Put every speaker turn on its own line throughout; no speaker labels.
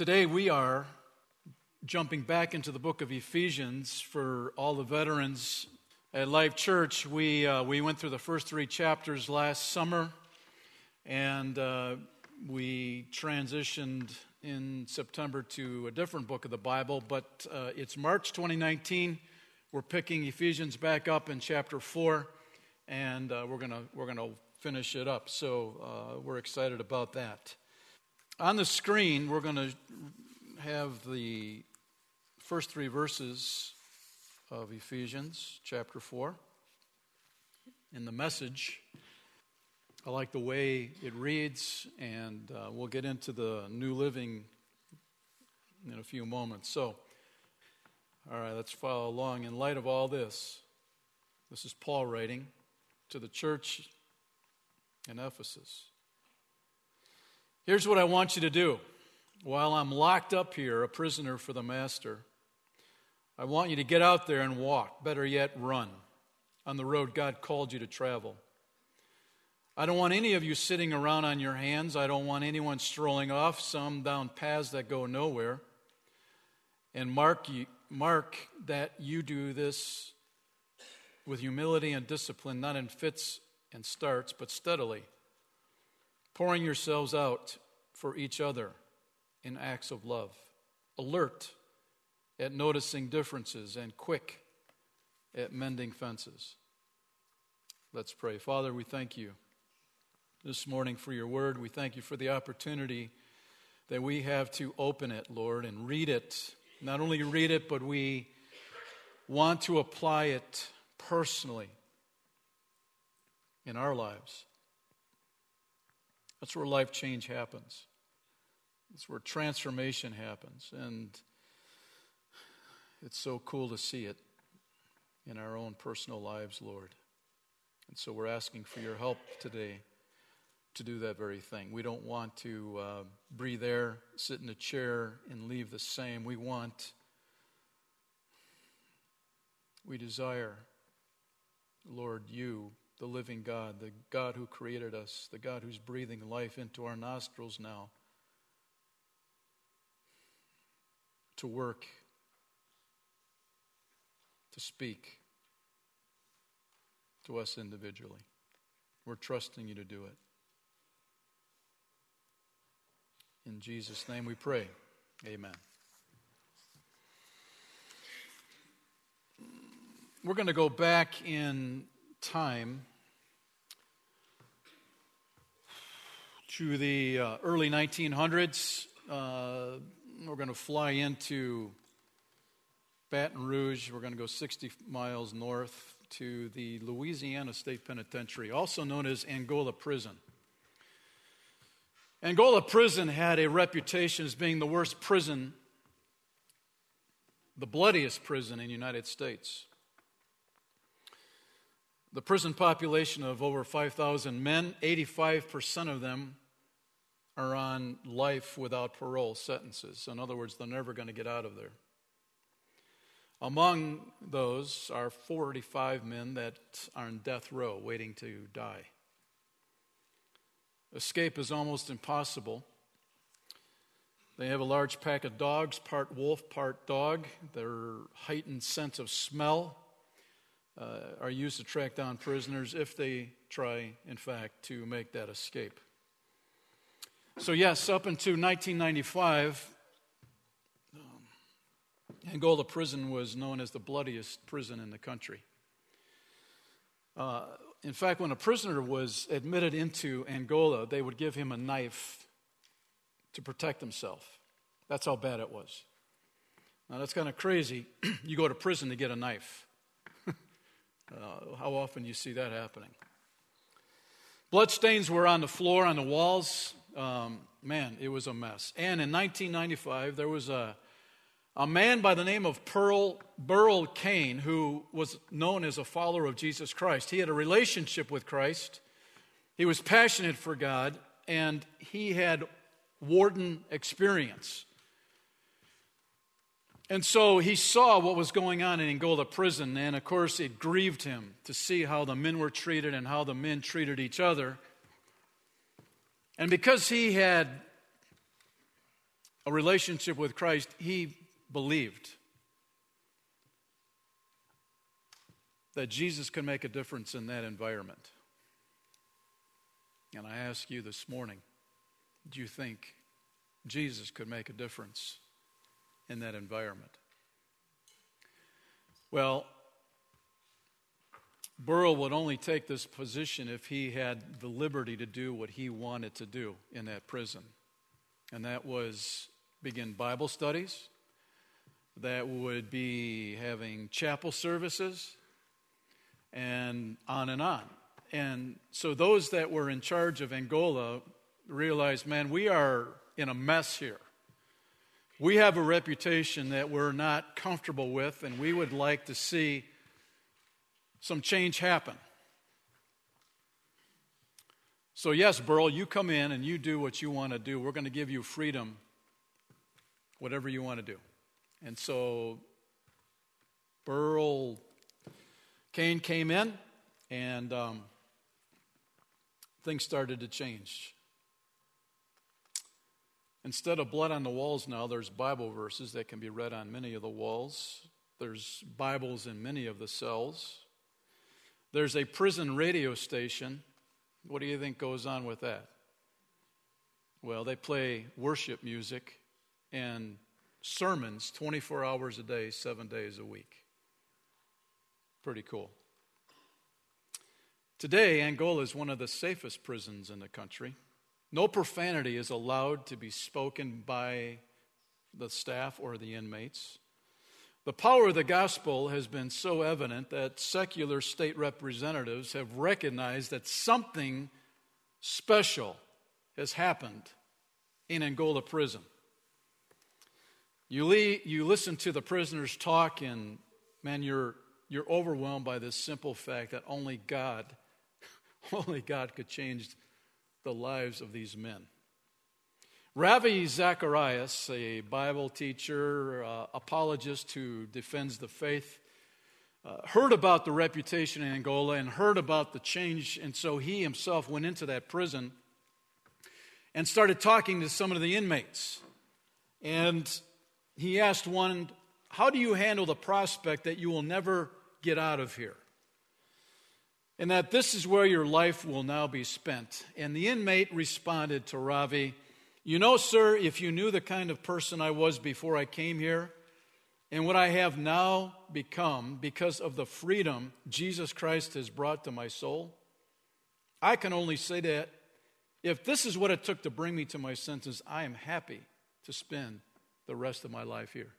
Today we are jumping back into the book of Ephesians for all the veterans at Life Church. We, uh, we went through the first three chapters last summer and uh, we transitioned in September to a different book of the Bible, but uh, it's March 2019. We're picking Ephesians back up in chapter 4 and uh, we're gonna we're to finish it up. So uh, we're excited about that. On the screen, we're going to have the first three verses of Ephesians chapter 4. In the message, I like the way it reads, and uh, we'll get into the New Living in a few moments. So, all right, let's follow along. In light of all this, this is Paul writing to the church in Ephesus. Here's what I want you to do. While I'm locked up here, a prisoner for the master, I want you to get out there and walk, better yet, run on the road God called you to travel. I don't want any of you sitting around on your hands. I don't want anyone strolling off, some down paths that go nowhere. And mark, mark that you do this with humility and discipline, not in fits and starts, but steadily pouring yourselves out for each other in acts of love, alert at noticing differences, and quick at mending fences. Let's pray. Father, we thank you this morning for your word. We thank you for the opportunity that we have to open it, Lord, and read it. Not only read it, but we want to apply it personally in our lives. That's where life change happens. That's where transformation happens. And it's so cool to see it in our own personal lives, Lord. And so we're asking for your help today to do that very thing. We don't want to uh, breathe air, sit in a chair, and leave the same. We want, we desire, Lord, you the living God, the God who created us, the God who's breathing life into our nostrils now, to work, to speak to us individually. We're trusting you to do it. In Jesus' name we pray. Amen. We're going to go back in time to the uh, early 1900s. Uh, we're going to fly into Baton Rouge. We're going to go 60 miles north to the Louisiana State Penitentiary, also known as Angola Prison. Angola Prison had a reputation as being the worst prison, the bloodiest prison in the United States. The prison population of over 5,000 men, 85% of them are on life without parole sentences. In other words, they're never going to get out of there. Among those are 45 men that are on death row waiting to die. Escape is almost impossible. They have a large pack of dogs, part wolf, part dog. Their heightened sense of smell uh, are used to track down prisoners if they try, in fact, to make that escape. So, yes, up until 1995, um, Angola prison was known as the bloodiest prison in the country. Uh, in fact, when a prisoner was admitted into Angola, they would give him a knife to protect himself. That's how bad it was. Now, that's kind of crazy. you go to prison to get a knife. uh, how often you see that happening? Bloodstains were on the floor, on the walls um, man, it was a mess. And in 1995, there was a, a man by the name of Pearl Burl Cain who was known as a follower of Jesus Christ. He had a relationship with Christ, he was passionate for God, and he had warden experience. And so he saw what was going on in Angola prison, and of course, it grieved him to see how the men were treated and how the men treated each other. And because he had a relationship with Christ, he believed that Jesus could make a difference in that environment. And I ask you this morning do you think Jesus could make a difference in that environment? Well, Burrell would only take this position if he had the liberty to do what he wanted to do in that prison. And that was begin Bible studies, that would be having chapel services, and on and on. And so those that were in charge of Angola realized, man, we are in a mess here. We have a reputation that we're not comfortable with, and we would like to see some change happen. So, yes, Burl, you come in and you do what you want to do. We're going to give you freedom, whatever you want to do. And so, Burl Cain came in, and um, things started to change. Instead of blood on the walls now, there's Bible verses that can be read on many of the walls. There's Bibles in many of the cells. There's a prison radio station. What do you think goes on with that? Well, they play worship music and sermons 24 hours a day, seven days a week. Pretty cool. Today, Angola is one of the safest prisons in the country. No profanity is allowed to be spoken by the staff or the inmates. The power of the gospel has been so evident that secular state representatives have recognized that something special has happened in Angola prison. You, you listen to the prisoners talk, and man, you're, you're overwhelmed by this simple fact that only God, only God could change the lives of these men. Ravi Zacharias, a Bible teacher, uh, apologist who defends the faith, uh, heard about the reputation in Angola and heard about the change, and so he himself went into that prison and started talking to some of the inmates. And he asked one, How do you handle the prospect that you will never get out of here? and that this is where your life will now be spent. And the inmate responded to Ravi, You know, sir, if you knew the kind of person I was before I came here, and what I have now become because of the freedom Jesus Christ has brought to my soul, I can only say that if this is what it took to bring me to my senses, I am happy to spend the rest of my life here.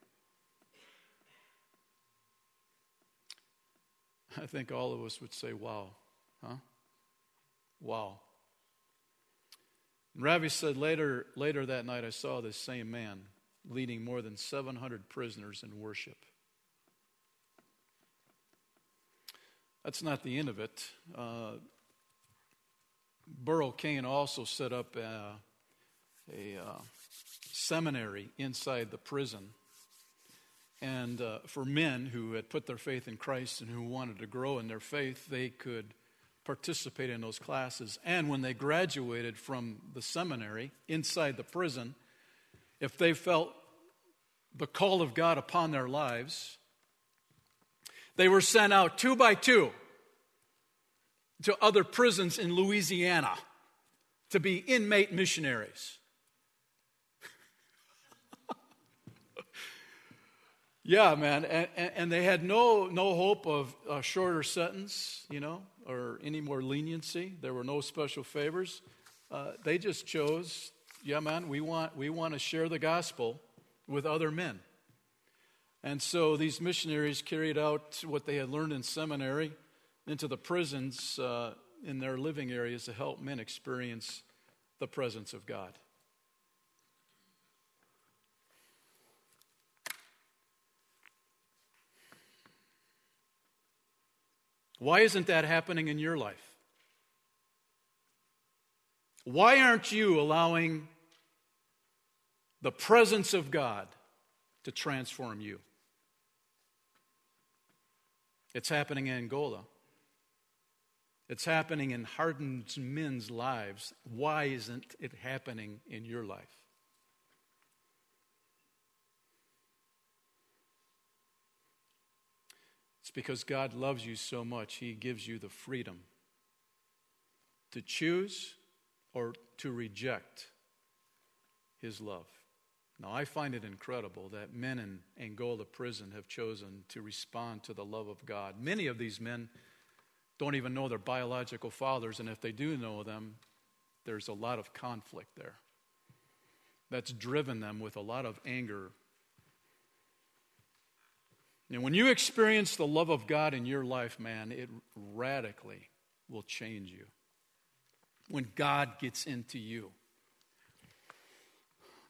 I think all of us would say, wow, huh? Wow. Ravi said later, later that night, I saw this same man leading more than 700 prisoners in worship. That's not the end of it. Uh, Burl Cain also set up a, a uh, seminary inside the prison and uh, for men who had put their faith in Christ and who wanted to grow in their faith, they could participate in those classes. And when they graduated from the seminary inside the prison, if they felt the call of God upon their lives, they were sent out two by two to other prisons in Louisiana to be inmate missionaries. Yeah, man, and, and, they had no no hope of a shorter sentence, you know, or any more leniency. There were no special favors. Uh, they just chose, yeah, man, we want we want to share the gospel with other men, and so these missionaries carried out what they had learned in seminary into the prisons uh, in their living areas to help men experience the presence of God. Why isn't that happening in your life? Why aren't you allowing the presence of God to transform you? It's happening in Angola. It's happening in hardened men's lives. Why isn't it happening in your life? It's because God loves you so much, He gives you the freedom to choose or to reject His love. Now, I find it incredible that men in Angola prison have chosen to respond to the love of God. Many of these men don't even know their biological fathers, and if they do know them, there's a lot of conflict there that's driven them with a lot of anger. And when you experience the love of God in your life, man, it radically will change you. When God gets into you.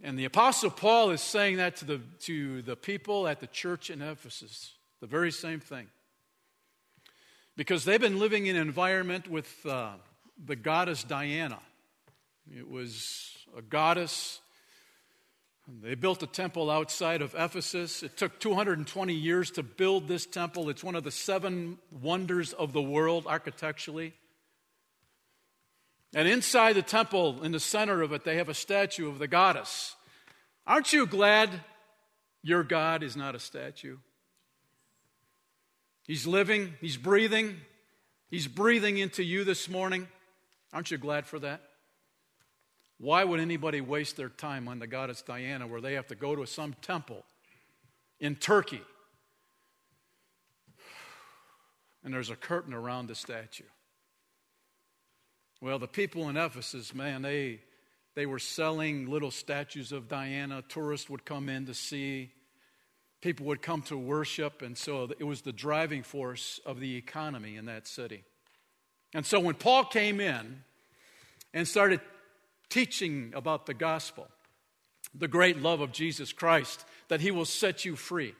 And the Apostle Paul is saying that to the, to the people at the church in Ephesus, the very same thing. Because they've been living in an environment with uh, the goddess Diana. It was a goddess. They built a temple outside of Ephesus. It took 220 years to build this temple. It's one of the seven wonders of the world architecturally. And inside the temple, in the center of it, they have a statue of the goddess. Aren't you glad your God is not a statue? He's living, He's breathing, He's breathing into you this morning. Aren't you glad for that? Why would anybody waste their time on the goddess Diana where they have to go to some temple in Turkey and there's a curtain around the statue? Well, the people in Ephesus, man, they, they were selling little statues of Diana. Tourists would come in to see. People would come to worship. And so it was the driving force of the economy in that city. And so when Paul came in and started teaching about the gospel, the great love of Jesus Christ, that he will set you free.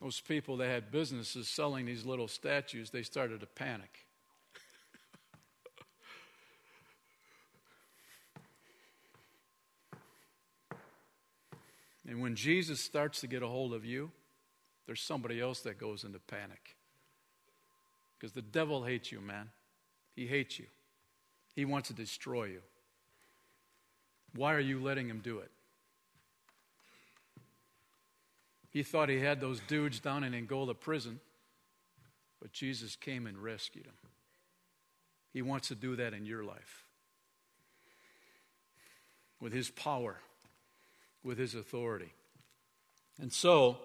those people that had businesses selling these little statues, they started to panic. and when Jesus starts to get a hold of you, there's somebody else that goes into panic. Because the devil hates you, man. He hates you. He wants to destroy you. Why are you letting him do it? He thought he had those dudes down in Angola prison, but Jesus came and rescued him. He wants to do that in your life with his power, with his authority. And so,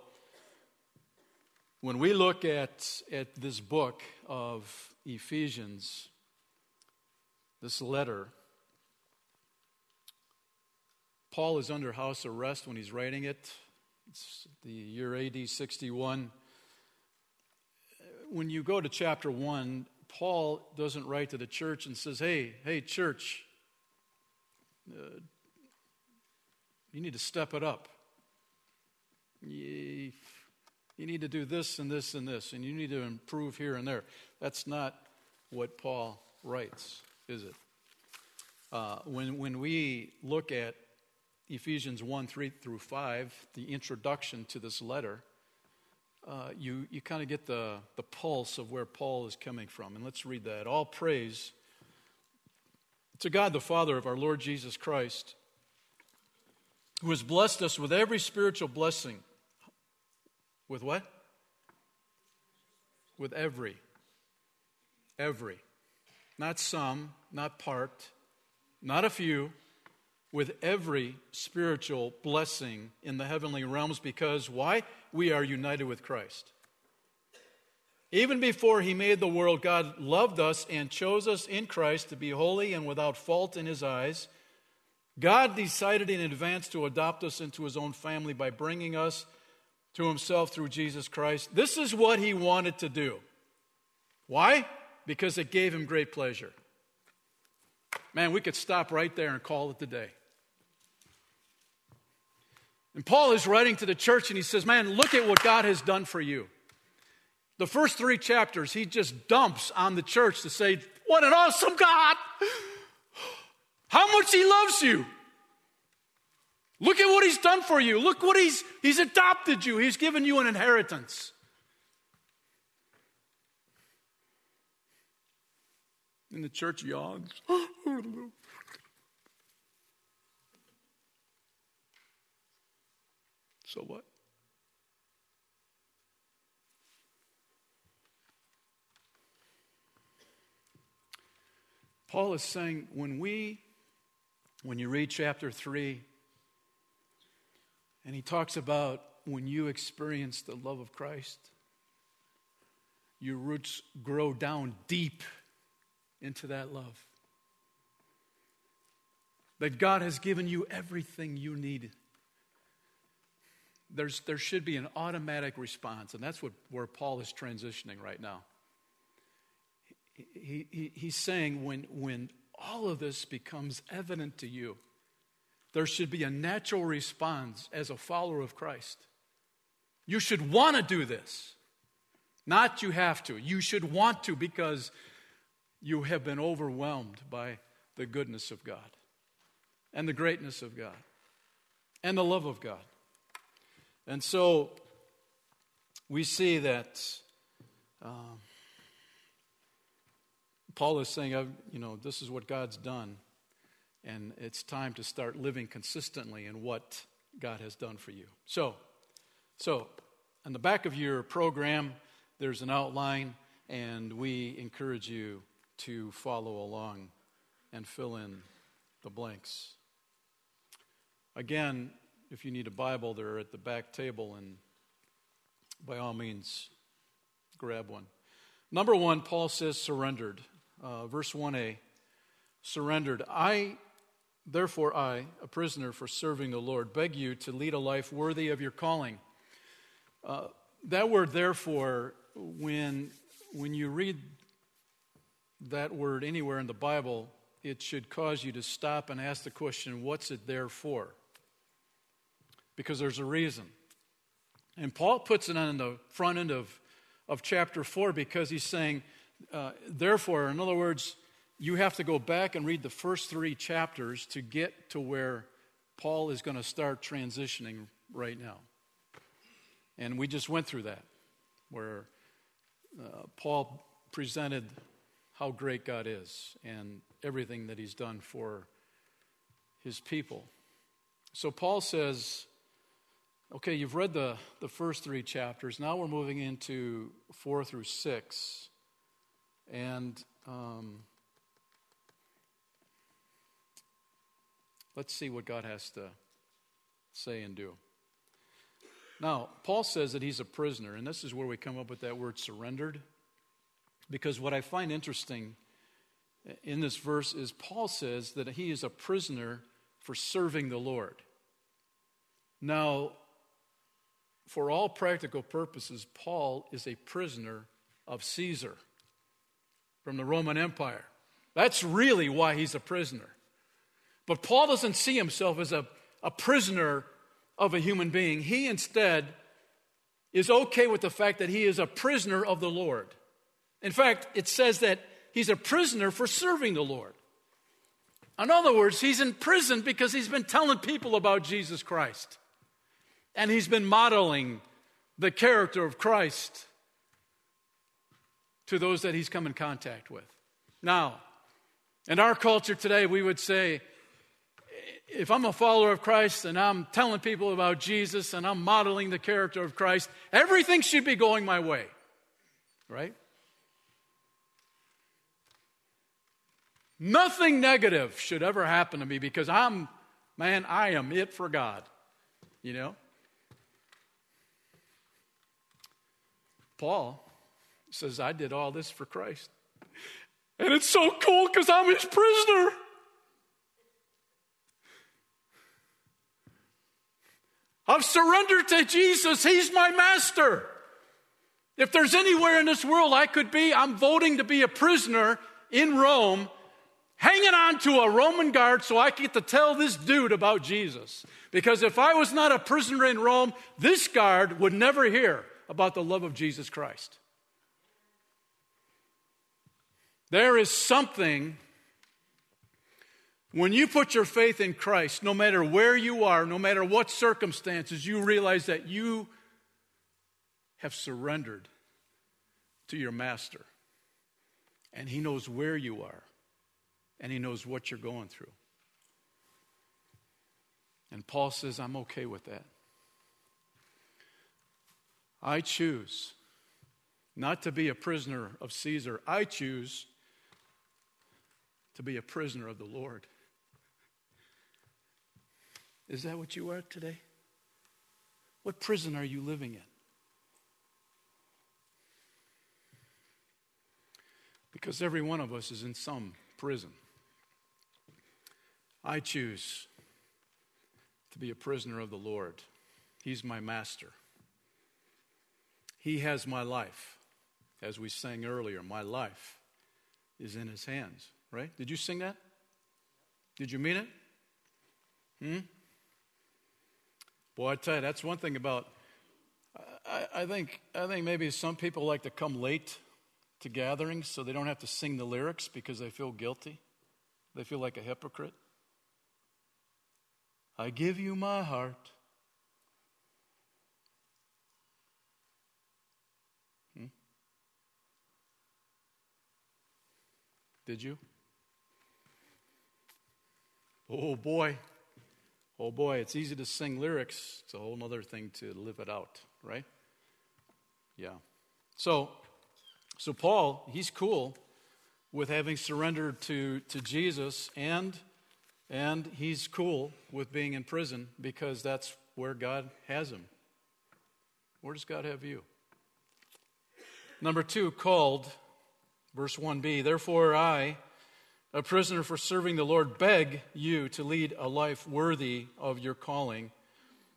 when we look at, at this book of Ephesians, this letter, Paul is under house arrest when he's writing it. It's the year AD 61. When you go to chapter 1, Paul doesn't write to the church and says, Hey, hey, church, uh, you need to step it up. You, you need to do this and this and this, and you need to improve here and there. That's not what Paul writes, is it? Uh, when, when we look at Ephesians 1 3 through 5, the introduction to this letter, uh, you, you kind of get the, the pulse of where Paul is coming from. And let's read that. All praise to God the Father of our Lord Jesus Christ, who has blessed us with every spiritual blessing. With what? With every. Every. Not some, not part, not a few with every spiritual blessing in the heavenly realms because why? We are united with Christ. Even before he made the world, God loved us and chose us in Christ to be holy and without fault in his eyes. God decided in advance to adopt us into his own family by bringing us to himself through Jesus Christ. This is what he wanted to do. Why? Because it gave him great pleasure. Man, we could stop right there and call it the day. And Paul is writing to the church and he says, Man, look at what God has done for you. The first three chapters, he just dumps on the church to say, What an awesome God! How much he loves you! Look at what he's done for you. Look what he's he's adopted you. He's given you an inheritance. In the church yards. so what? Paul is saying when we, when you read chapter 3, and he talks about when you experience the love of Christ, your roots grow down deep into that love. That God has given you everything you need. There's, there should be an automatic response, and that's what, where Paul is transitioning right now. He, he, he's saying when, when all of this becomes evident to you, there should be a natural response as a follower of Christ. You should want to do this. Not you have to. You should want to because you have been overwhelmed by the goodness of God and the greatness of God and the love of God. And so we see that um, Paul is saying, you know, this is what God's done, and it's time to start living consistently in what God has done for you. So, so on the back of your program, there's an outline, and we encourage you to follow along and fill in the blanks. Again, if you need a Bible, they're at the back table, and by all means, grab one. Number one, Paul says surrendered. Uh, verse 1a surrendered. I, therefore, I, a prisoner for serving the Lord, beg you to lead a life worthy of your calling. Uh, that word, therefore, when, when you read that word anywhere in the Bible, it should cause you to stop and ask the question, what's it there for? Because there's a reason. And Paul puts it on the front end of, of chapter 4 because he's saying, uh, therefore, in other words, you have to go back and read the first three chapters to get to where Paul is going to start transitioning right now. And we just went through that, where uh, Paul presented how great God is and everything that he's done for his people. So Paul says, okay, you've read the, the first three chapters. Now we're moving into four through six. And um, let's see what God has to say and do. Now, Paul says that he's a prisoner, and this is where we come up with that word surrendered. Because what I find interesting in this verse is Paul says that he is a prisoner for serving the Lord. Now, for all practical purposes, Paul is a prisoner of Caesar from the Roman Empire. That's really why he's a prisoner. But Paul doesn't see himself as a, a prisoner of a human being. He instead is okay with the fact that he is a prisoner of the Lord. In fact, it says that he's a prisoner for serving the Lord. In other words, he's in prison because he's been telling people about Jesus Christ. And he's been modeling the character of Christ to those that he's come in contact with. Now, in our culture today, we would say, if I'm a follower of Christ and I'm telling people about Jesus and I'm modeling the character of Christ, everything should be going my way. Right? Nothing negative should ever happen to me because I'm, man, I am it for God. You know? Paul says, I did all this for Christ. And it's so cool because I'm his prisoner. I've surrendered to Jesus. He's my master. If there's anywhere in this world I could be, I'm voting to be a prisoner in Rome, hanging on to a Roman guard so I get to tell this dude about Jesus. Because if I was not a prisoner in Rome, this guard would never hear about the love of Jesus Christ. There is something when you put your faith in Christ, no matter where you are, no matter what circumstances, you realize that you have surrendered to your master. And he knows where you are, and he knows what you're going through. And Paul says, I'm okay with that. I choose not to be a prisoner of Caesar. I choose to be a prisoner of the Lord. Is that what you are today? What prison are you living in? Because every one of us is in some prison. I choose to be a prisoner of the Lord. He's my master. He has my life. As we sang earlier, my life is in his hands, right? Did you sing that? Did you mean it? Hmm? Boy, I tell you, that's one thing about. I, I, think I think maybe some people like to come late to gatherings so they don't have to sing the lyrics because they feel guilty. They feel like a hypocrite. I give you my heart. Hmm? Did you? Oh boy. Oh boy, it's easy to sing lyrics. It's a whole other thing to live it out, right? Yeah. So, so Paul, he's cool with having surrendered to, to Jesus, and, and he's cool with being in prison because that's where God has him. Where does God have you? Number two, called, verse 1b, therefore I a prisoner for serving the Lord, beg you to lead a life worthy of your calling,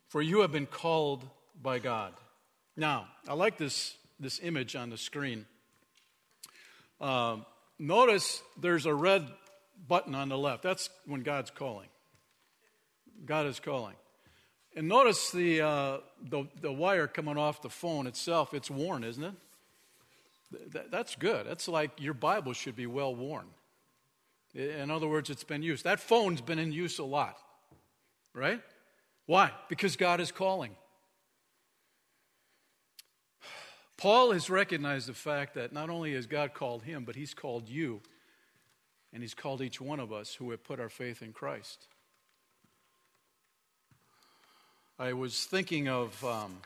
for you have been called by God. Now, I like this, this image on the screen. Uh, notice there's a red button on the left. That's when God's calling. God is calling. And notice the, uh, the, the, wire coming off the phone itself, it's worn, isn't it? Th- that's good. That's like your Bible should be well worn. In other words, it's been used. That phone's been in use a lot, right? Why? Because God is calling. Paul has recognized the fact that not only has God called him, but he's called you, and he's called each one of us who have put our faith in Christ. I was thinking of um,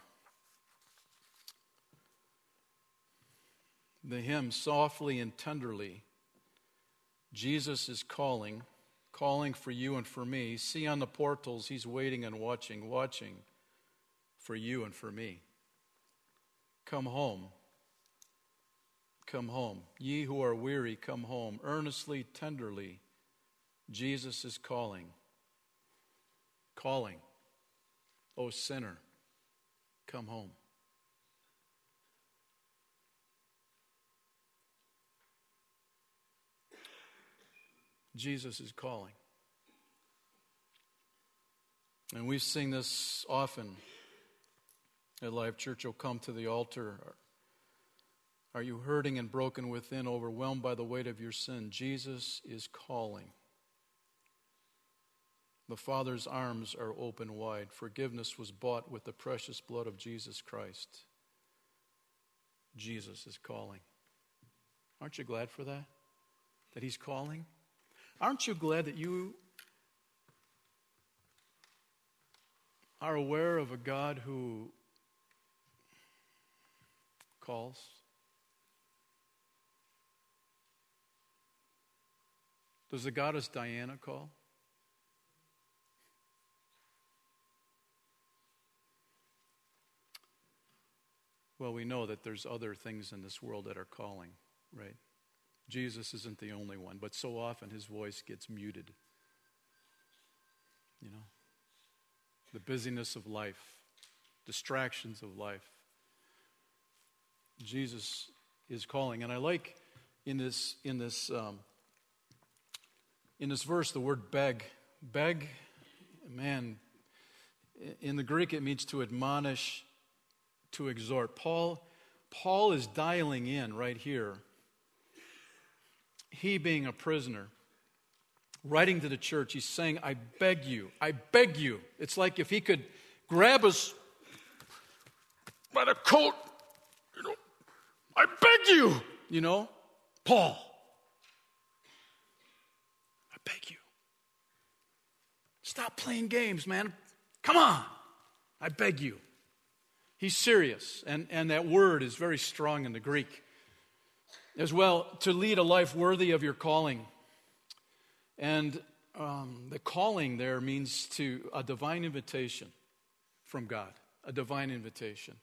the hymn, Softly and Tenderly. Jesus is calling, calling for you and for me. See on the portals, he's waiting and watching, watching for you and for me. Come home. Come home. Ye who are weary, come home. Earnestly, tenderly, Jesus is calling. Calling. O sinner, come home. Jesus is calling. And we sing this often at Life Church. You'll come to the altar. Are you hurting and broken within, overwhelmed by the weight of your sin? Jesus is calling. The Father's arms are open wide. Forgiveness was bought with the precious blood of Jesus Christ. Jesus is calling. Aren't you glad for that? That He's calling? Aren't you glad that you are aware of a God who calls? Does the goddess Diana call? Well, we know that there's other things in this world that are calling, right? Jesus isn't the only one, but so often his voice gets muted. You know, the busyness of life, distractions of life. Jesus is calling, and I like in this in this um, in this verse the word beg. Beg, man. In the Greek, it means to admonish, to exhort. Paul, Paul is dialing in right here he being a prisoner, writing to the church, he's saying, I beg you, I beg you. It's like if he could grab us by the coat, you know, I beg you, you know, Paul, I beg you. Stop playing games, man. Come on. I beg you. He's serious, and, and that word is very strong in the Greek as well to lead a life worthy of your calling. And um, the calling there means to a divine invitation from God, a divine invitation.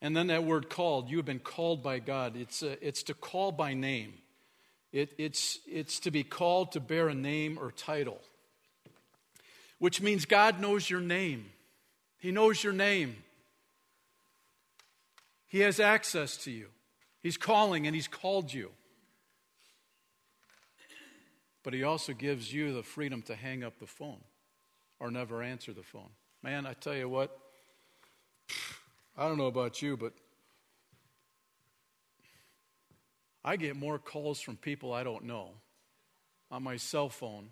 And then that word called, you have been called by God. It's, a, it's to call by name, it, it's, it's to be called to bear a name or title, which means God knows your name. He knows your name. He has access to you. He's calling and He's called you. But He also gives you the freedom to hang up the phone or never answer the phone. Man, I tell you what, I don't know about you, but I get more calls from people I don't know on my cell phone.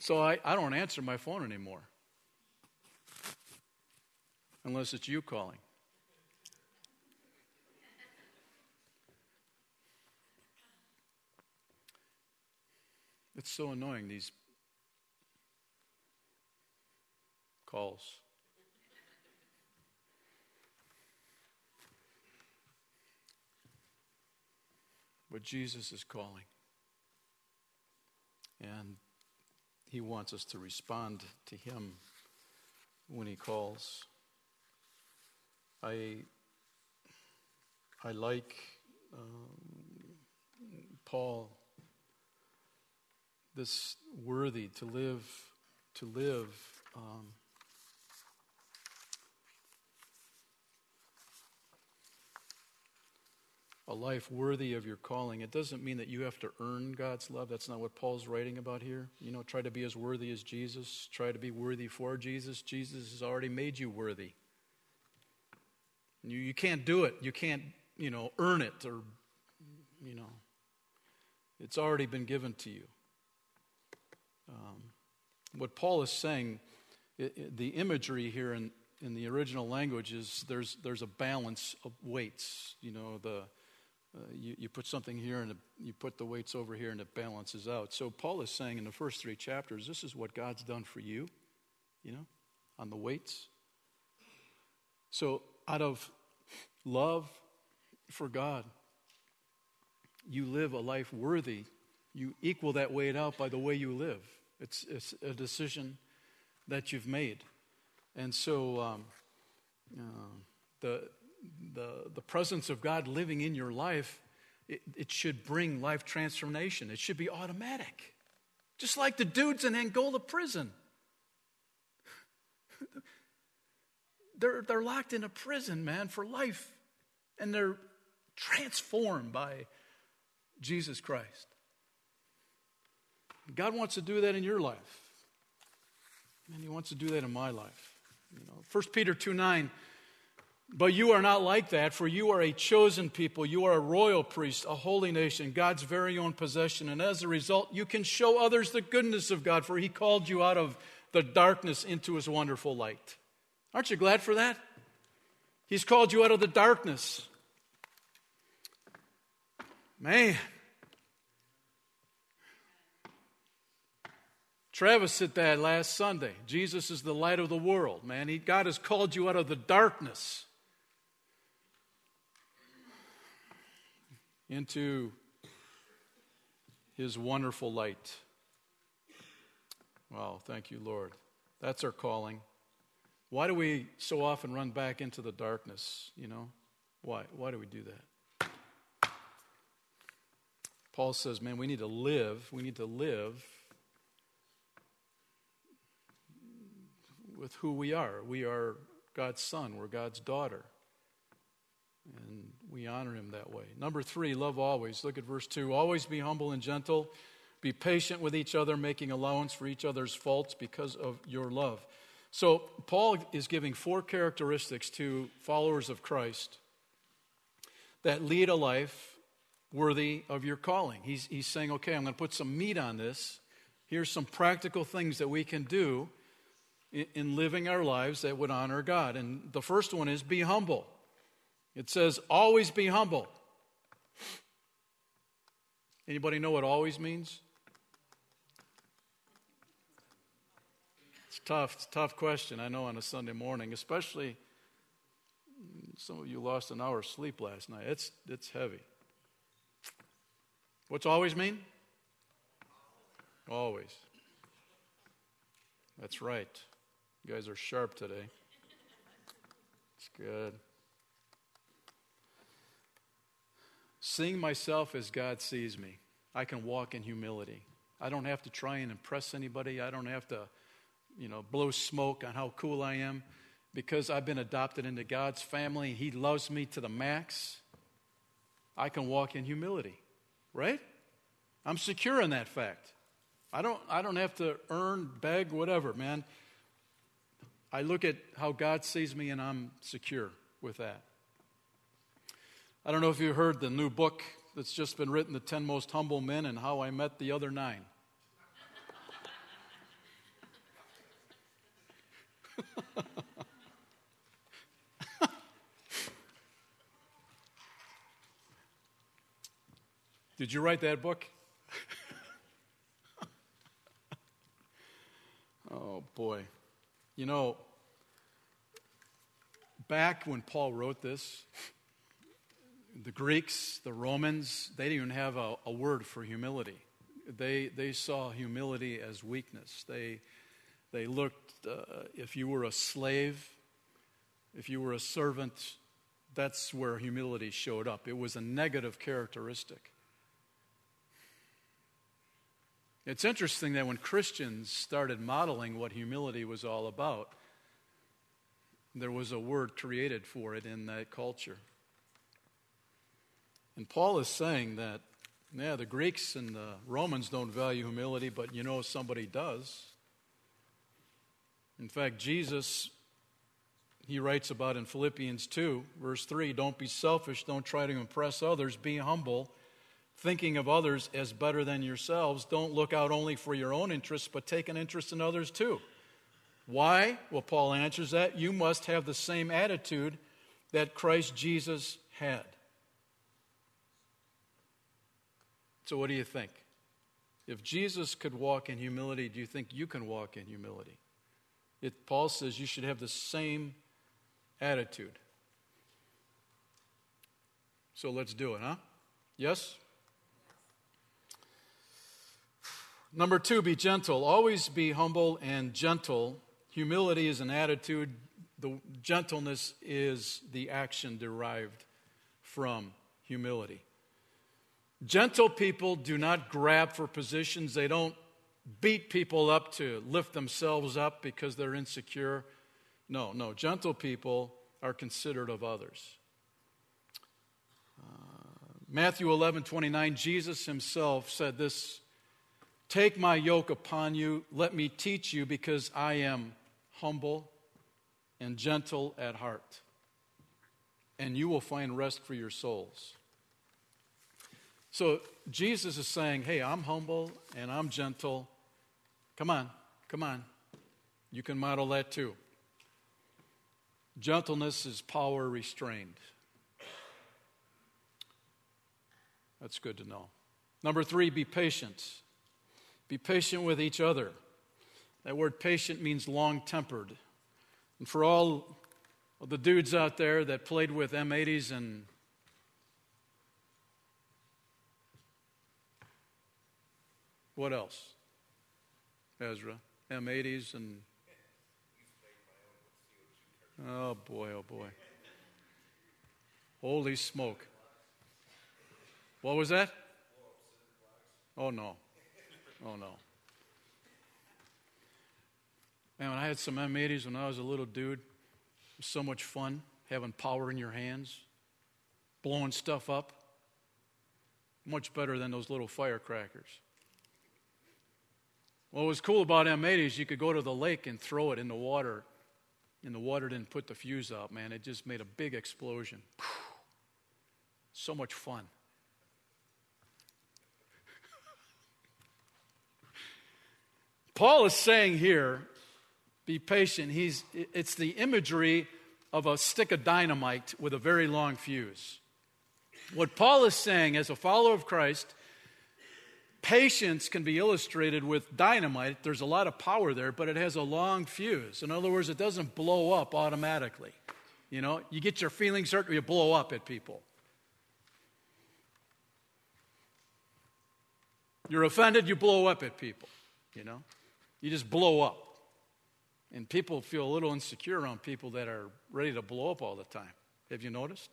So I, I don't answer my phone anymore unless it's you calling. It's so annoying, these calls. But Jesus is calling. And he wants us to respond to him when he calls. I, I like um, Paul this worthy to live, to live. Um, a life worthy of your calling. It doesn't mean that you have to earn God's love. That's not what Paul's writing about here. You know, try to be as worthy as Jesus, try to be worthy for Jesus. Jesus has already made you worthy. You, you can't do it. You can't, you know, earn it or, you know, it's already been given to you. Um, what Paul is saying, it, it, the imagery here in, in the original language is there's, there's a balance of weights. You know, the, uh, you, you put something here and you put the weights over here and it balances out. So Paul is saying in the first three chapters, this is what God's done for you, you know, on the weights. So out of love for God, you live a life worthy. You equal that weight out by the way you live. It's, it's a decision that you've made. And so um, uh, the, the, the presence of God living in your life, it, it should bring life transformation. It should be automatic. Just like the dudes in Angola prison. they're, they're locked in a prison, man, for life. And they're transformed by Jesus Christ. God wants to do that in your life. And He wants to do that in my life. You know, 1 Peter 2 9. But you are not like that, for you are a chosen people. You are a royal priest, a holy nation, God's very own possession. And as a result, you can show others the goodness of God, for He called you out of the darkness into His wonderful light. Aren't you glad for that? He's called you out of the darkness. Man, Travis said that last Sunday. Jesus is the light of the world, man. He, God has called you out of the darkness into his wonderful light. Well, thank you, Lord. That's our calling. Why do we so often run back into the darkness? You know, why? Why do we do that? Paul says, man, we need to live. We need to live with who we are. We are God's son, we're God's daughter. And we honor him that way. Number three, love always. Look at verse two. Always be humble and gentle. Be patient with each other, making allowance for each other's faults because of your love. So, Paul is giving four characteristics to followers of Christ that lead a life worthy of your calling. He's, he's saying, okay, I'm going to put some meat on this. Here's some practical things that we can do in living our lives that would honor God. And the first one is be humble. It says, always be humble. Anybody know what always means? It's tough. It's a tough question, I know, on a Sunday morning, especially some of you lost an hour's sleep last night. It's, it's heavy. What's always mean? Always. That's right. You guys are sharp today. It's good. Seeing myself as God sees me, I can walk in humility. I don't have to try and impress anybody. I don't have to, you know, blow smoke on how cool I am because I've been adopted into God's family. He loves me to the max. I can walk in humility, right? I'm secure in that fact. I don't, I don't have to earn, beg, whatever, man. I look at how God sees me and I'm secure with that. I don't know if you heard the new book that's just been written, The 10 Most Humble Men and How I Met the Other Nine. Did you write that book? oh, boy. You know, back when Paul wrote this, the Greeks, the Romans, they didn't even have a, a word for humility. They, they saw humility as weakness. They, they looked, uh, if you were a slave, if you were a servant, that's where humility showed up. It was a negative characteristic. It's interesting that when Christians started modeling what humility was all about, there was a word created for it in that culture. And Paul is saying that, yeah, the Greeks and the Romans don't value humility, but you know somebody does. In fact, Jesus, he writes about in Philippians 2, verse 3 don't be selfish, don't try to impress others, be humble, thinking of others as better than yourselves. Don't look out only for your own interests, but take an interest in others too. Why? Well, Paul answers that you must have the same attitude that Christ Jesus had. So, what do you think? If Jesus could walk in humility, do you think you can walk in humility? It, Paul says you should have the same attitude. So let's do it, huh? Yes? Number two, be gentle. Always be humble and gentle. Humility is an attitude, the gentleness is the action derived from humility. Gentle people do not grab for positions. They don't beat people up to lift themselves up because they're insecure. No, no. Gentle people are considerate of others. Uh, Matthew 11 29, Jesus himself said this Take my yoke upon you, let me teach you, because I am humble and gentle at heart, and you will find rest for your souls. So Jesus is saying, Hey, I'm humble and I'm gentle. Come on, come on. You can model that too. Gentleness is power restrained. That's good to know. Number three, be patient. Be patient with each other. That word patient means long tempered. And for all the dudes out there that played with M80s and What else? Ezra. M80s and. Oh boy, oh boy. Holy smoke. What was that? Oh no. Oh no. Man, when I had some M80s when I was a little dude, it was so much fun having power in your hands, blowing stuff up. Much better than those little firecrackers. What was cool about M80 is you could go to the lake and throw it in the water, and the water didn't put the fuse out, man. It just made a big explosion. So much fun. Paul is saying here, be patient. He's, it's the imagery of a stick of dynamite with a very long fuse. What Paul is saying as a follower of Christ Patience can be illustrated with dynamite. There's a lot of power there, but it has a long fuse. In other words, it doesn't blow up automatically. You know, you get your feelings hurt, you blow up at people. You're offended, you blow up at people. you know? You just blow up. And people feel a little insecure around people that are ready to blow up all the time. Have you noticed?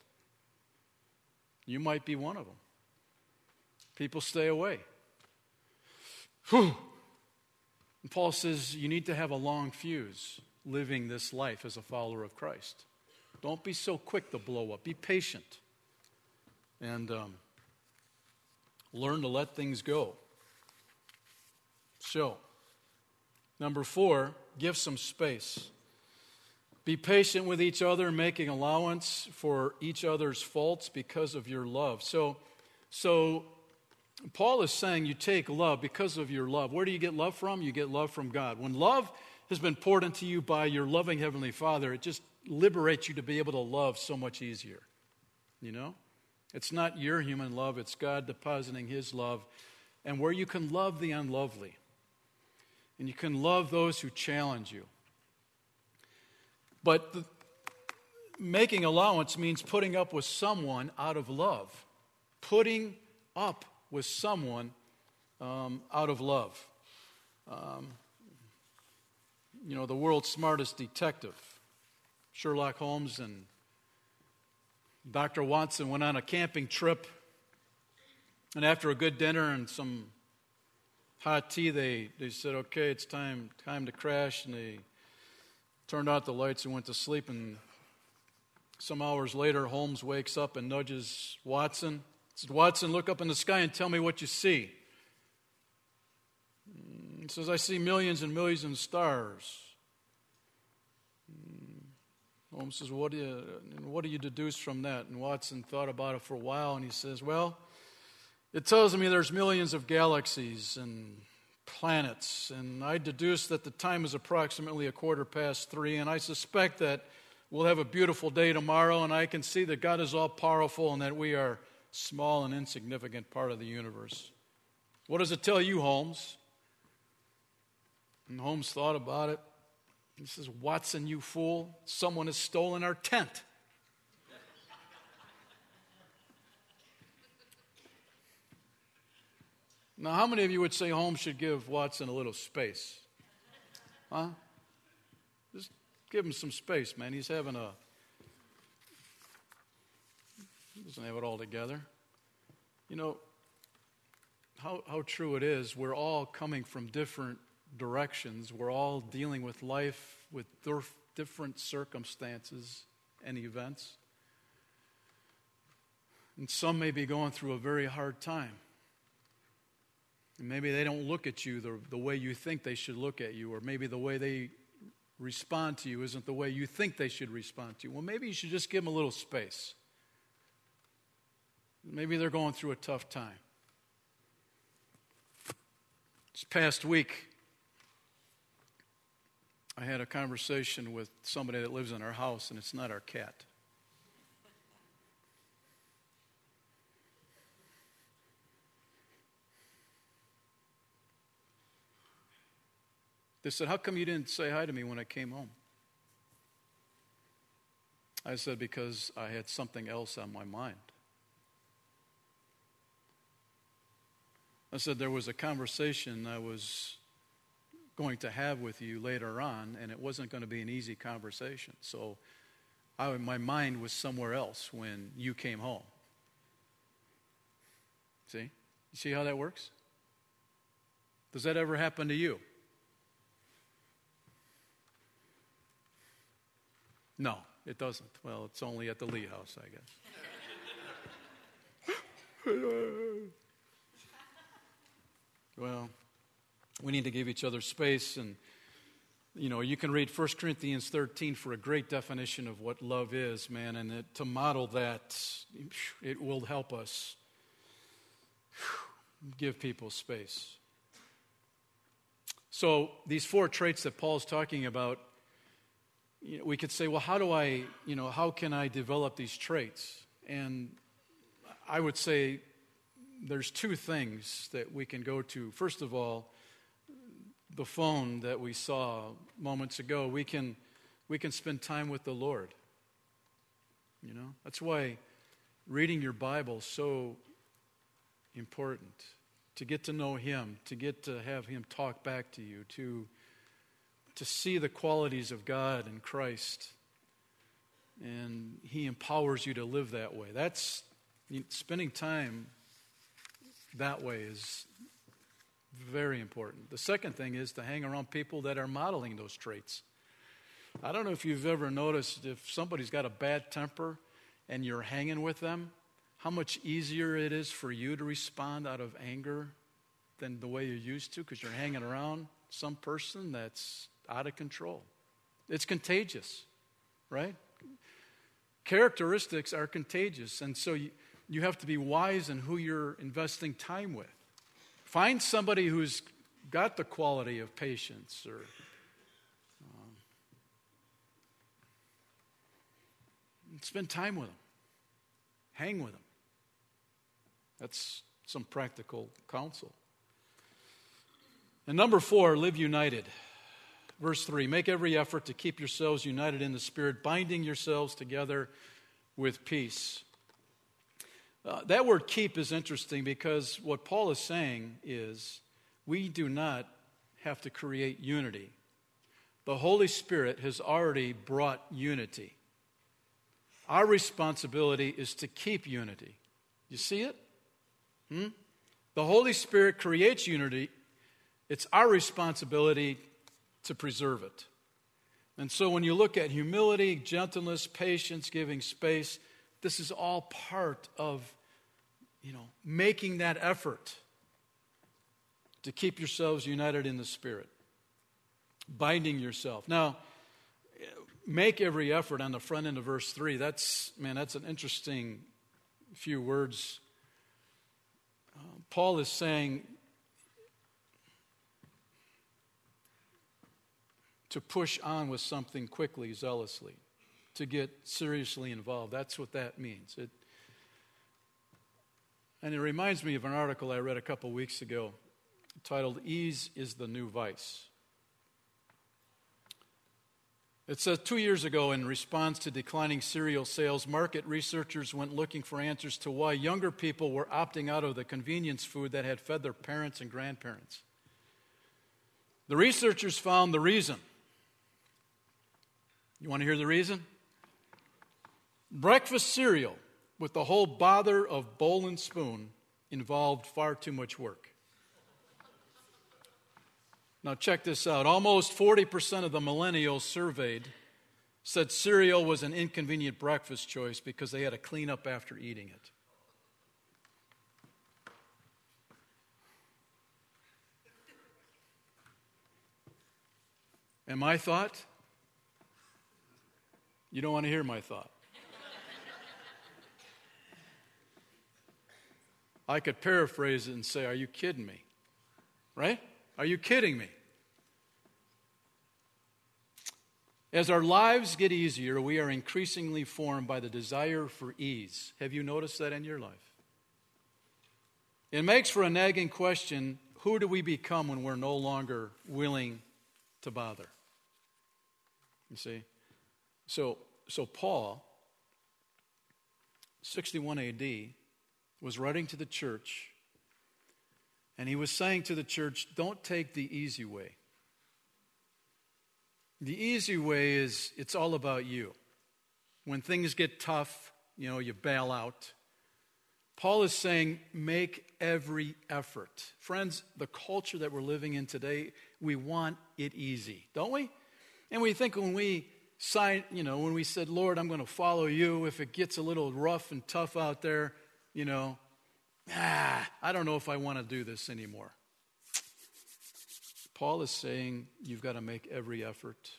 You might be one of them. People stay away. Whew. And Paul says you need to have a long fuse living this life as a follower of Christ. Don't be so quick to blow up. Be patient. And um, learn to let things go. So, number four, give some space. Be patient with each other, making allowance for each other's faults because of your love. So, so Paul is saying you take love because of your love. Where do you get love from? You get love from God. When love has been poured into you by your loving Heavenly Father, it just liberates you to be able to love so much easier. You know? It's not your human love, it's God depositing His love. And where you can love the unlovely, and you can love those who challenge you but the, making allowance means putting up with someone out of love. Putting up with someone um, out of love. Um, you know, the world's smartest detective, Sherlock Holmes and Dr. Watson went on a camping trip. And after a good dinner and some hot tea, they, they said, okay, it's time, time to crash. And they turned out the lights and went to sleep. And some hours later, Holmes wakes up and nudges Watson. Says, Watson, look up in the sky and tell me what you see. He says, I see millions and millions of stars. Holmes says, what do, you, what do you deduce from that? And Watson thought about it for a while and he says, Well, it tells me there's millions of galaxies and planets. And I deduce that the time is approximately a quarter past three, and I suspect that we'll have a beautiful day tomorrow, and I can see that God is all powerful and that we are small and insignificant part of the universe. What does it tell you, Holmes? And Holmes thought about it. He says, Watson, you fool, someone has stolen our tent. Now, how many of you would say Holmes should give Watson a little space? Huh? Just give him some space, man. He's having a. He doesn't have it all together. You know, how, how true it is, we're all coming from different directions. We're all dealing with life with different circumstances and events. And some may be going through a very hard time. And maybe they don't look at you the, the way you think they should look at you, or maybe the way they respond to you isn't the way you think they should respond to you. Well, maybe you should just give them a little space. Maybe they're going through a tough time. This past week, I had a conversation with somebody that lives in our house, and it's not our cat. They said, How come you didn't say hi to me when I came home? I said, Because I had something else on my mind. I said, There was a conversation I was going to have with you later on, and it wasn't going to be an easy conversation. So I, my mind was somewhere else when you came home. See? You see how that works? Does that ever happen to you? No, it doesn't. Well, it's only at the Lee house, I guess. well, we need to give each other space and you know, you can read 1 Corinthians 13 for a great definition of what love is, man, and to model that, it will help us give people space. So, these four traits that Paul's talking about you know, we could say, well, how do I, you know, how can I develop these traits? And I would say there's two things that we can go to. First of all, the phone that we saw moments ago, we can, we can spend time with the Lord. You know, that's why reading your Bible is so important. to get to know Him, to get to have Him talk back to you, to, to see the qualities of God and Christ. And He empowers you to live that way. That's spending time that way is very important. The second thing is to hang around people that are modeling those traits. I don't know if you've ever noticed if somebody's got a bad temper and you're hanging with them, how much easier it is for you to respond out of anger than the way you used to because you're hanging around some person that's out of control. It's contagious, right? Characteristics are contagious, and so you, you have to be wise in who you're investing time with. Find somebody who's got the quality of patience or um, spend time with them, hang with them. That's some practical counsel. And number four, live united. Verse 3 Make every effort to keep yourselves united in the Spirit, binding yourselves together with peace. Uh, that word keep is interesting because what Paul is saying is we do not have to create unity. The Holy Spirit has already brought unity. Our responsibility is to keep unity. You see it? Hmm? The Holy Spirit creates unity. It's our responsibility to preserve it. And so when you look at humility, gentleness, patience, giving space, this is all part of, you know, making that effort to keep yourselves united in the Spirit, binding yourself. Now, make every effort on the front end of verse 3. That's, man, that's an interesting few words uh, Paul is saying to push on with something quickly, zealously, to get seriously involved. That's what that means. It, and it reminds me of an article I read a couple weeks ago titled Ease is the New Vice. It says two years ago, in response to declining cereal sales, market researchers went looking for answers to why younger people were opting out of the convenience food that had fed their parents and grandparents. The researchers found the reason. You want to hear the reason? Breakfast cereal with the whole bother of bowl and spoon involved far too much work. Now, check this out. Almost 40% of the millennials surveyed said cereal was an inconvenient breakfast choice because they had to clean up after eating it. And my thought? You don't want to hear my thought. I could paraphrase it and say, Are you kidding me? Right? Are you kidding me? As our lives get easier, we are increasingly formed by the desire for ease. Have you noticed that in your life? It makes for a nagging question who do we become when we're no longer willing to bother? You see? So, so Paul, 61 AD, was writing to the church, and he was saying to the church, don't take the easy way. The easy way is it's all about you. When things get tough, you know, you bail out. Paul is saying, make every effort. Friends, the culture that we're living in today, we want it easy, don't we? And we think when we sign, you know, when we said, Lord, I'm going to follow you, if it gets a little rough and tough out there, you know, ah, I don't know if I want to do this anymore. Paul is saying you've got to make every effort.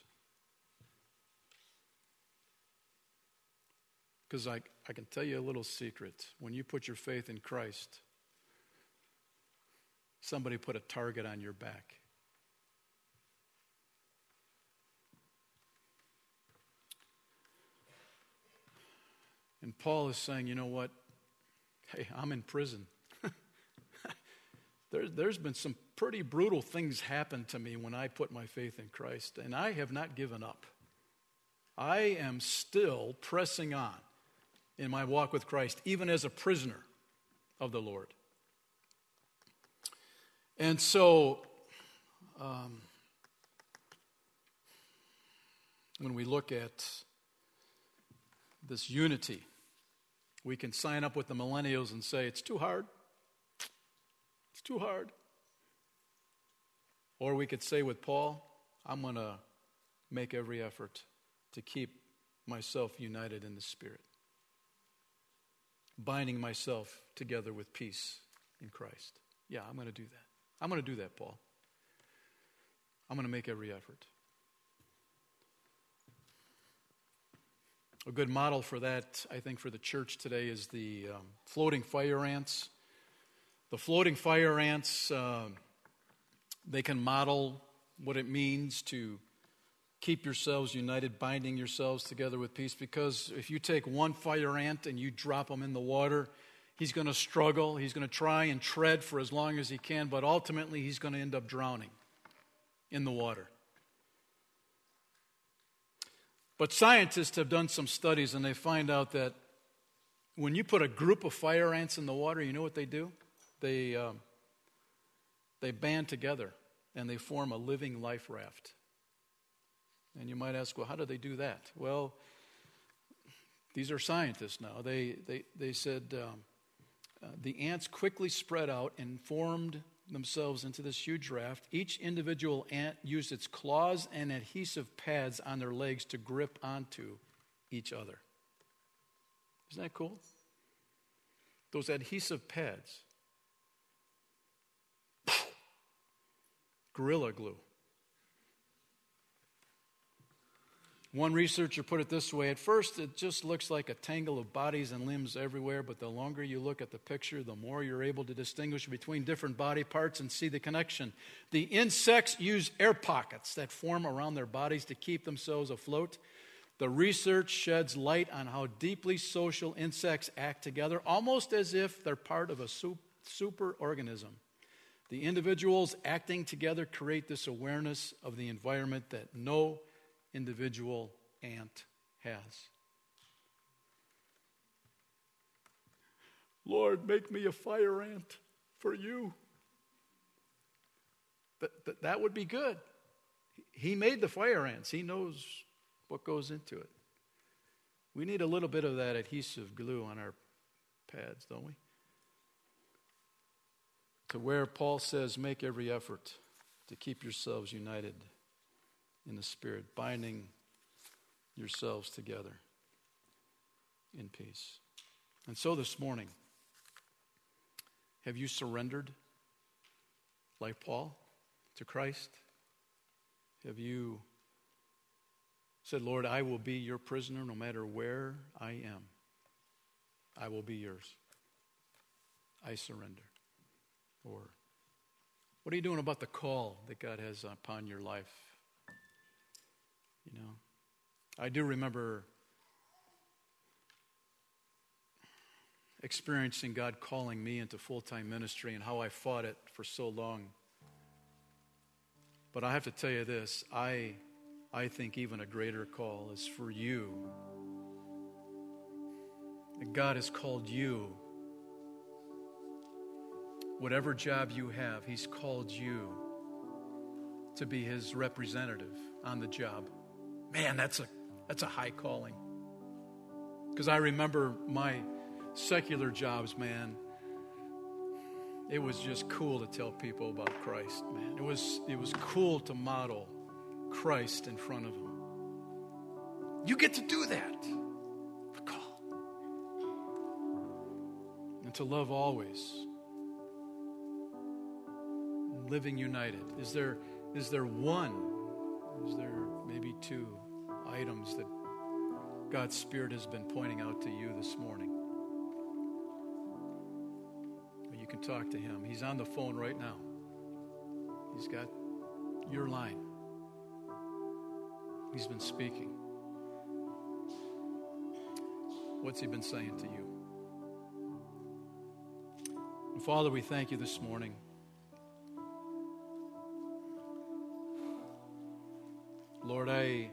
Because I, I can tell you a little secret. When you put your faith in Christ, somebody put a target on your back. And Paul is saying, you know what? Hey, I'm in prison. there, there's been some pretty brutal things happen to me when I put my faith in Christ, and I have not given up. I am still pressing on in my walk with Christ, even as a prisoner of the Lord. And so, um, when we look at this unity, we can sign up with the millennials and say, it's too hard. It's too hard. Or we could say with Paul, I'm going to make every effort to keep myself united in the Spirit, binding myself together with peace in Christ. Yeah, I'm going to do that. I'm going to do that, Paul. I'm going to make every effort. A good model for that, I think, for the church today is the um, floating fire ants. The floating fire ants, uh, they can model what it means to keep yourselves united, binding yourselves together with peace. Because if you take one fire ant and you drop him in the water, he's going to struggle. He's going to try and tread for as long as he can, but ultimately he's going to end up drowning in the water. But scientists have done some studies and they find out that when you put a group of fire ants in the water, you know what they do? They, um, they band together and they form a living life raft. And you might ask, well, how do they do that? Well, these are scientists now. They, they, they said um, uh, the ants quickly spread out and formed themselves into this huge raft. Each individual ant used its claws and adhesive pads on their legs to grip onto each other. Isn't that cool? Those adhesive pads. Gorilla glue. One researcher put it this way At first, it just looks like a tangle of bodies and limbs everywhere, but the longer you look at the picture, the more you're able to distinguish between different body parts and see the connection. The insects use air pockets that form around their bodies to keep themselves afloat. The research sheds light on how deeply social insects act together, almost as if they're part of a super organism. The individuals acting together create this awareness of the environment that no individual ant has. Lord, make me a fire ant for you. That, that, that would be good. He made the fire ants, He knows what goes into it. We need a little bit of that adhesive glue on our pads, don't we? To where Paul says, make every effort to keep yourselves united in the Spirit, binding yourselves together in peace. And so this morning, have you surrendered, like Paul, to Christ? Have you said, Lord, I will be your prisoner no matter where I am? I will be yours. I surrender. Or, what are you doing about the call that God has upon your life? You know, I do remember experiencing God calling me into full time ministry and how I fought it for so long. But I have to tell you this I, I think even a greater call is for you. God has called you. Whatever job you have, He's called you to be His representative on the job. Man, that's a, that's a high calling. Because I remember my secular jobs, man. It was just cool to tell people about Christ, man. It was, it was cool to model Christ in front of them. You get to do that. A call. And to love always. Living united. Is there, is there one? Is there maybe two items that God's Spirit has been pointing out to you this morning. You can talk to Him. He's on the phone right now, He's got your line. He's been speaking. What's He been saying to you? And Father, we thank you this morning. Lord, I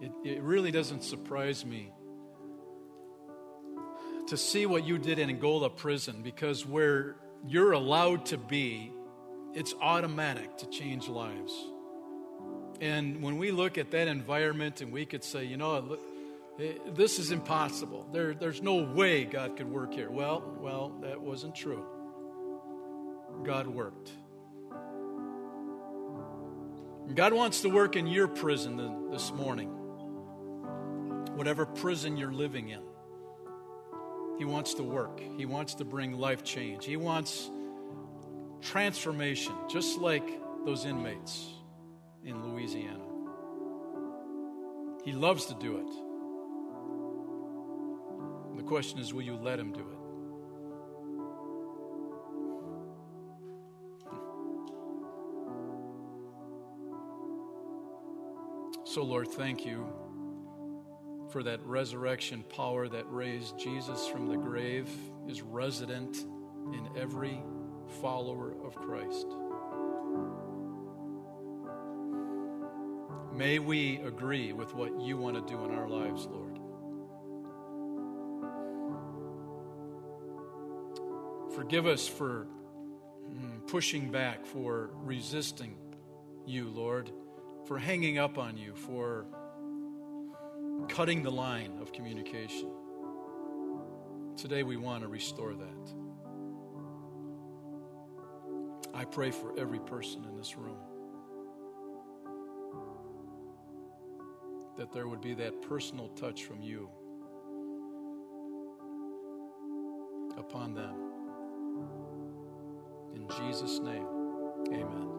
it, it really doesn't surprise me to see what you did in Angola prison because where you're allowed to be, it's automatic to change lives. And when we look at that environment and we could say, you know, this is impossible. There, there's no way God could work here. Well, well, that wasn't true. God worked. God wants to work in your prison this morning, whatever prison you're living in. He wants to work, He wants to bring life change, He wants transformation, just like those inmates in Louisiana. He loves to do it. The question is will you let Him do it? So, Lord, thank you for that resurrection power that raised Jesus from the grave is resident in every follower of Christ. May we agree with what you want to do in our lives, Lord. Forgive us for mm, pushing back, for resisting you, Lord, for hanging up on you, for cutting the line of communication. Today we want to restore that. I pray for every person in this room that there would be that personal touch from you upon them. In Jesus' name, amen.